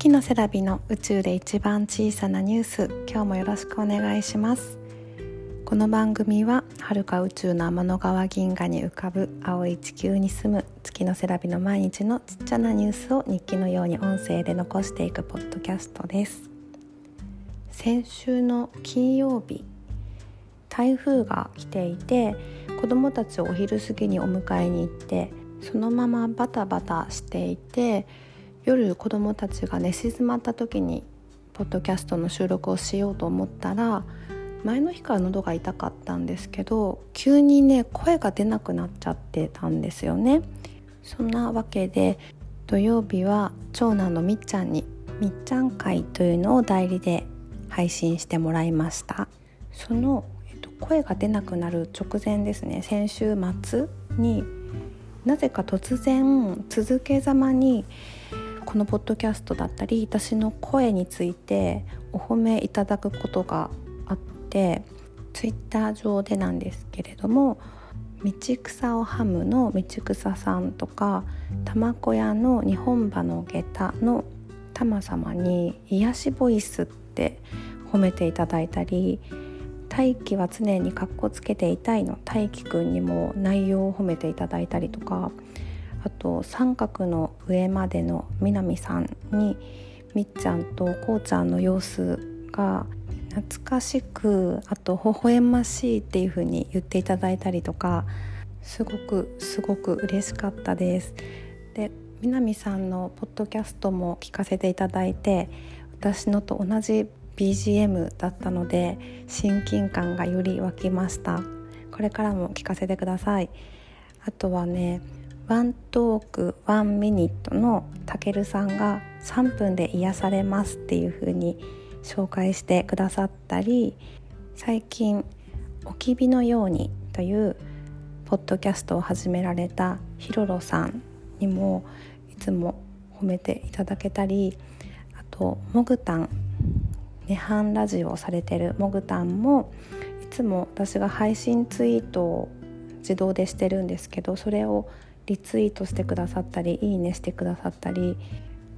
月のセラビの宇宙で一番小さなニュース。今日もよろしくお願いします。この番組は遥か宇宙の天の川銀河に浮かぶ青い地球に住む月のセラビの毎日のちっちゃなニュースを日記のように音声で残していくポッドキャストです。先週の金曜日台風が来ていて子どもたちをお昼過ぎにお迎えに行ってそのままバタバタしていて夜子どもたちが寝静まった時にポッドキャストの収録をしようと思ったら前の日から喉が痛かったんですけど急にね声が出なくなっちゃってたんですよね。そんなわけで土曜日は長男のみっちゃんにみっちゃん会というのを代理で配信してもらいました。その、えっと、声が出なくなる直前ですね。先週末になぜか突然続けざまにこのポッドキャストだったり私の声についてお褒めいただくことがあってツイッター上でなんですけれども道草をハムの道草さんとか玉子屋の日本馬の下駄の玉様に癒しボイスって褒めていただいたり大輝は常にかっこつけていたいの大輝くんにも内容を褒めていただいたりとかあと三角の上までの南さんにみっちゃんとこうちゃんの様子が懐かしくあと微笑ましいっていう風に言っていただいたりとかすごくすごく嬉しかったです。で南さんのポッドキャストも聞かせていただいて私のと同じ BGM だったので親近感がより湧きましたこれからも聞かせてくださいあとはねワントークワンミニットのたけるさんが3分で癒されますっていう風に紹介してくださったり最近「おきびのように」というポッドキャストを始められたひろろさんにもいつも褒めていただけたりあともぐたん涅槃ラジオをされてるもぐたんもいつも私が配信ツイートを自動でしてるんですけどそれをリツイートしてくださったりいいねしてくださったり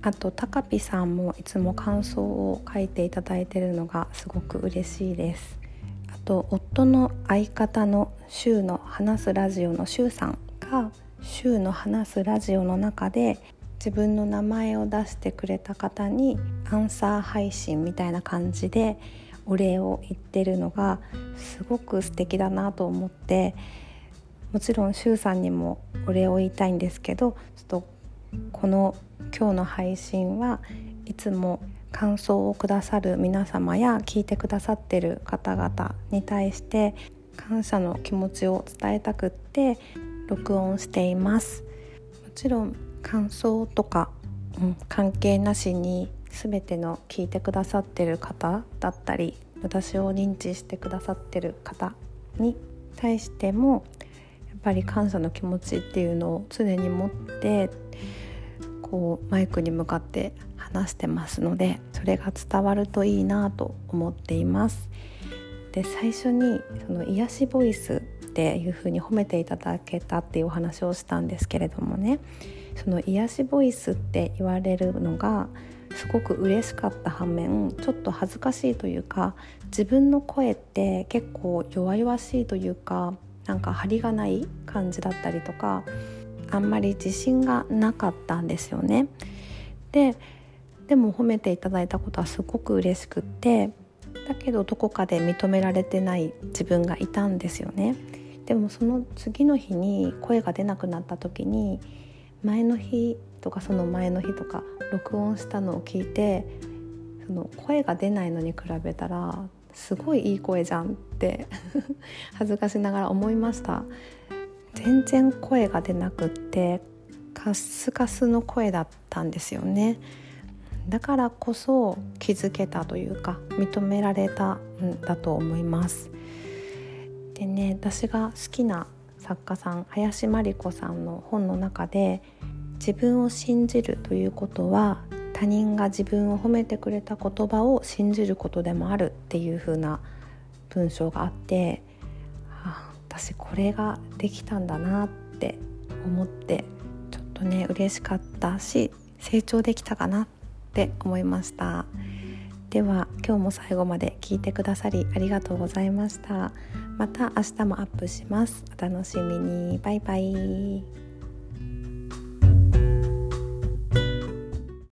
あとたかぴさんもいつも感想を書いていただいてるのがすごく嬉しいです。あと夫の相方のシュの話すラジオのシュさんがシュの話すラジオの中で自分の名前を出してくれた方にアンサー配信みたいな感じでお礼を言ってるのがすごく素敵だなと思ってもちろんしゅうさんにもお礼を言いたいんですけどちょっとこの今日の配信はいつも感想をくださる皆様や聞いてくださってる方々に対して感謝の気持ちを伝えたくって録音しています。もちろん感想とか、うん、関係なしに全ての聞いてくださってる方だったり私を認知してくださってる方に対してもぱり感謝の気持ちっていうのを常に持ってこうマイクに向かって話してますのでそれが伝わるといいなと思っています。で最初にその癒しボイスっていう風に褒めていただけたっていうお話をしたんですけれどもねその癒しボイスって言われるのがすごく嬉しかった反面ちょっと恥ずかしいというか自分の声って結構弱々しいというかなんか張りがない感じだったりとかあんまり自信がなかったんですよね。ででも褒めていただいたことはすごく嬉しくってだけどどこかで認められてない自分がいたんですよね。でもその次の日に声が出なくなった時に前の日とかその前の日とか録音したのを聞いてその声が出ないのに比べたらすごいいい声じゃんって 恥ずかしながら思いました。全然声が出なくってカスカスの声だったんですよね。だからこそ気づけたというか認められたんだと思います。でね私が好きな作家さん林真理子さんの本の中で自分を信じるということは他人が自分を褒めてくれた言葉を信じることでもあるっていう風な文章があって、あ、私これができたんだなって思ってちょっとね嬉しかったし成長できたかなって思いました。では今日も最後まで聞いてくださりありがとうございました。また明日もアップします。お楽しみに。バイバイ。